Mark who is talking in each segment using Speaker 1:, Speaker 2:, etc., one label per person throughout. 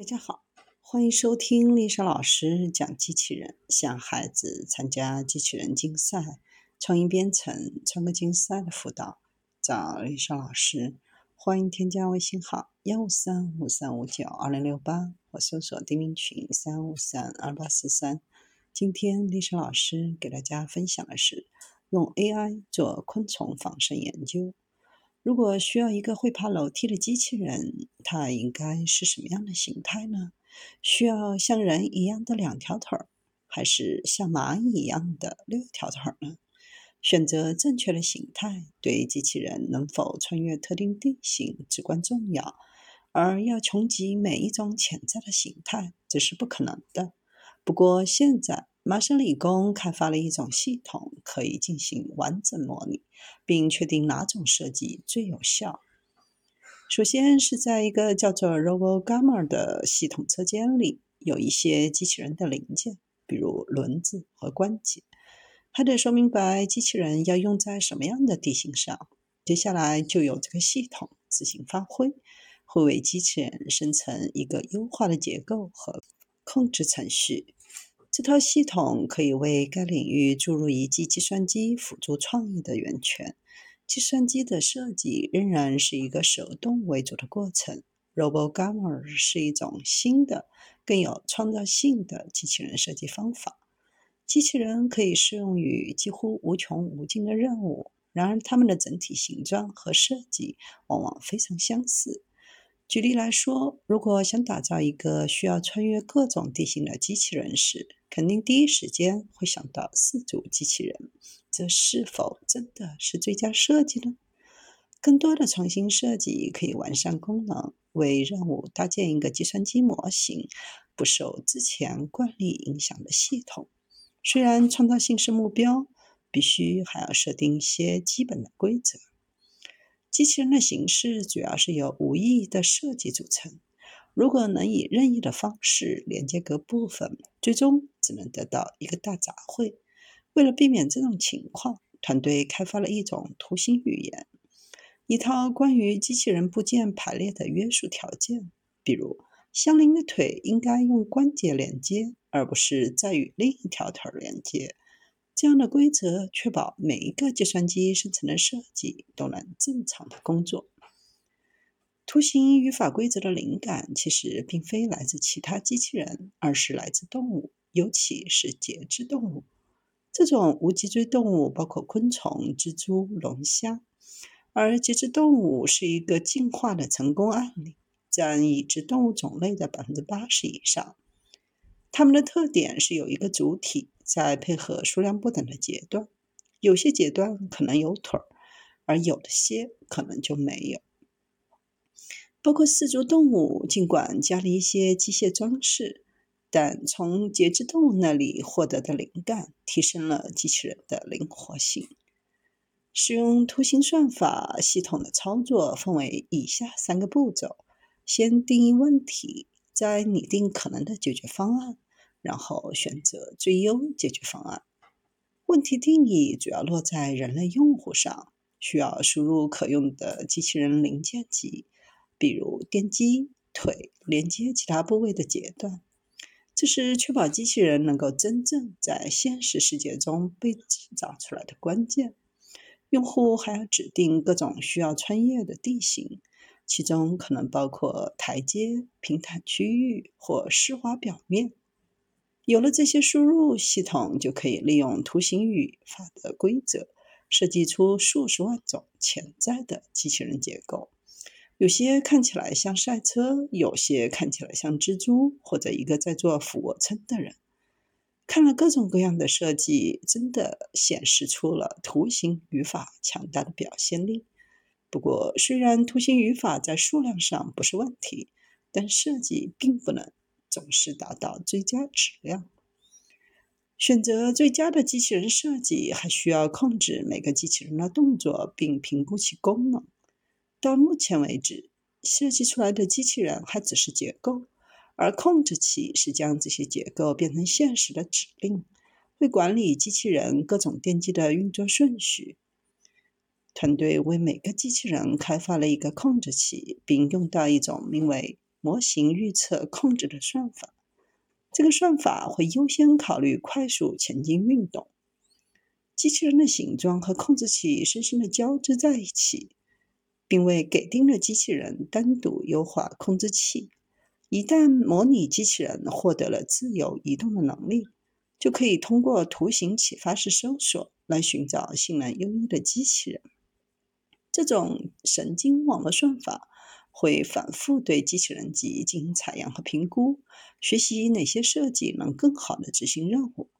Speaker 1: 大家好，欢迎收听丽莎老师讲机器人，向孩子参加机器人竞赛、创意编程、创客竞赛的辅导，找丽莎老师。欢迎添加微信号幺五三五三五九二零六八，或搜索钉钉群三五三二八四三。今天丽莎老师给大家分享的是用 AI 做昆虫仿生研究。如果需要一个会爬楼梯的机器人，它应该是什么样的形态呢？需要像人一样的两条腿儿，还是像蚂蚁一样的六条腿儿呢？选择正确的形态，对机器人能否穿越特定地形至关重要。而要穷极每一种潜在的形态，这是不可能的。不过现在，麻省理工开发了一种系统，可以进行完整模拟，并确定哪种设计最有效。首先是在一个叫做 RoboGamma 的系统车间里，有一些机器人的零件，比如轮子和关节，还得说明白机器人要用在什么样的地形上。接下来就由这个系统自行发挥，会为机器人生成一个优化的结构和控制程序。这套系统可以为该领域注入一记计算机辅助创意的源泉。计算机的设计仍然是一个手动为主的过程。RoboGamma 是一种新的、更有创造性的机器人设计方法。机器人可以适用于几乎无穷无尽的任务，然而它们的整体形状和设计往往非常相似。举例来说，如果想打造一个需要穿越各种地形的机器人时，肯定第一时间会想到四足机器人。这是否真的是最佳设计呢？更多的创新设计可以完善功能，为任务搭建一个计算机模型，不受之前惯例影响的系统。虽然创造性是目标，必须还要设定一些基本的规则。机器人的形式主要是由无意义的设计组成。如果能以任意的方式连接各部分，最终只能得到一个大杂烩。为了避免这种情况，团队开发了一种图形语言，一套关于机器人部件排列的约束条件。比如，相邻的腿应该用关节连接，而不是再与另一条腿连接。这样的规则确保每一个计算机生成的设计都能正常的工作。图形语法规则的灵感其实并非来自其他机器人，而是来自动物，尤其是节肢动物。这种无脊椎动物包括昆虫、蜘蛛、龙虾，而节肢动物是一个进化的成功案例，占已知动物种类的百分之八十以上。它们的特点是有一个主体。在配合数量不等的节段，有些节段可能有腿儿，而有的些可能就没有。包括四足动物，尽管加了一些机械装饰，但从节肢动物那里获得的灵感，提升了机器人的灵活性。使用图形算法系统的操作分为以下三个步骤：先定义问题，再拟定可能的解决方案。然后选择最优解决方案。问题定义主要落在人类用户上，需要输入可用的机器人零件集，比如电机、腿连接其他部位的节段。这是确保机器人能够真正在现实世界中被制造出来的关键。用户还要指定各种需要穿越的地形，其中可能包括台阶、平坦区域或湿滑表面。有了这些输入，系统就可以利用图形语法的规则，设计出数十万种潜在的机器人结构。有些看起来像赛车，有些看起来像蜘蛛，或者一个在做俯卧撑的人。看了各种各样的设计，真的显示出了图形语法强大的表现力。不过，虽然图形语法在数量上不是问题，但设计并不能。总是达到最佳质量。选择最佳的机器人设计，还需要控制每个机器人的动作，并评估其功能。到目前为止，设计出来的机器人还只是结构，而控制器是将这些结构变成现实的指令，会管理机器人各种电机的运作顺序。团队为每个机器人开发了一个控制器，并用到一种名为模型预测控制的算法。这个算法会优先考虑快速前进运动。机器人的形状和控制器深深的交织在一起，并为给定的机器人单独优化控制器。一旦模拟机器人获得了自由移动的能力，就可以通过图形启发式搜索来寻找性能优异的机器人。这种神经网络算法会反复对机器人集进行采样和评估，学习哪些设计能更好的执行任务。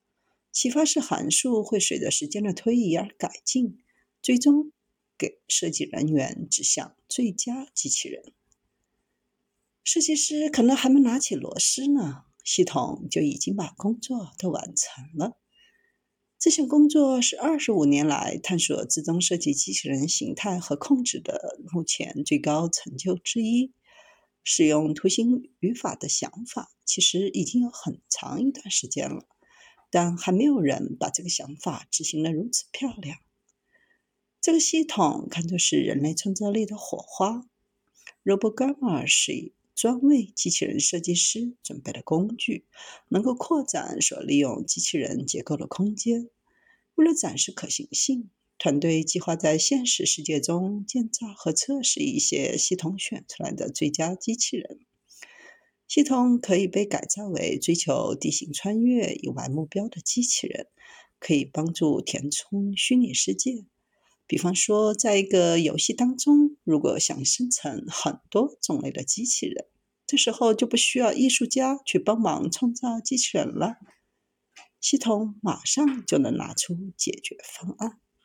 Speaker 1: 启发式函数会随着时间的推移而改进，最终给设计人员指向最佳机器人。设计师可能还没拿起螺丝呢，系统就已经把工作都完成了。这项工作是二十五年来探索自动设计机器人形态和控制的目前最高成就之一。使用图形语法的想法其实已经有很长一段时间了。但还没有人把这个想法执行得如此漂亮。这个系统看作是人类创造力的火花。RoboGamma 是专为机器人设计师准备的工具，能够扩展所利用机器人结构的空间。为了展示可行性，团队计划在现实世界中建造和测试一些系统选出来的最佳机器人。系统可以被改造为追求地形穿越以外目标的机器人，可以帮助填充虚拟世界。比方说，在一个游戏当中，如果想生成很多种类的机器人，这时候就不需要艺术家去帮忙创造机器人了，系统马上就能拿出解决方案。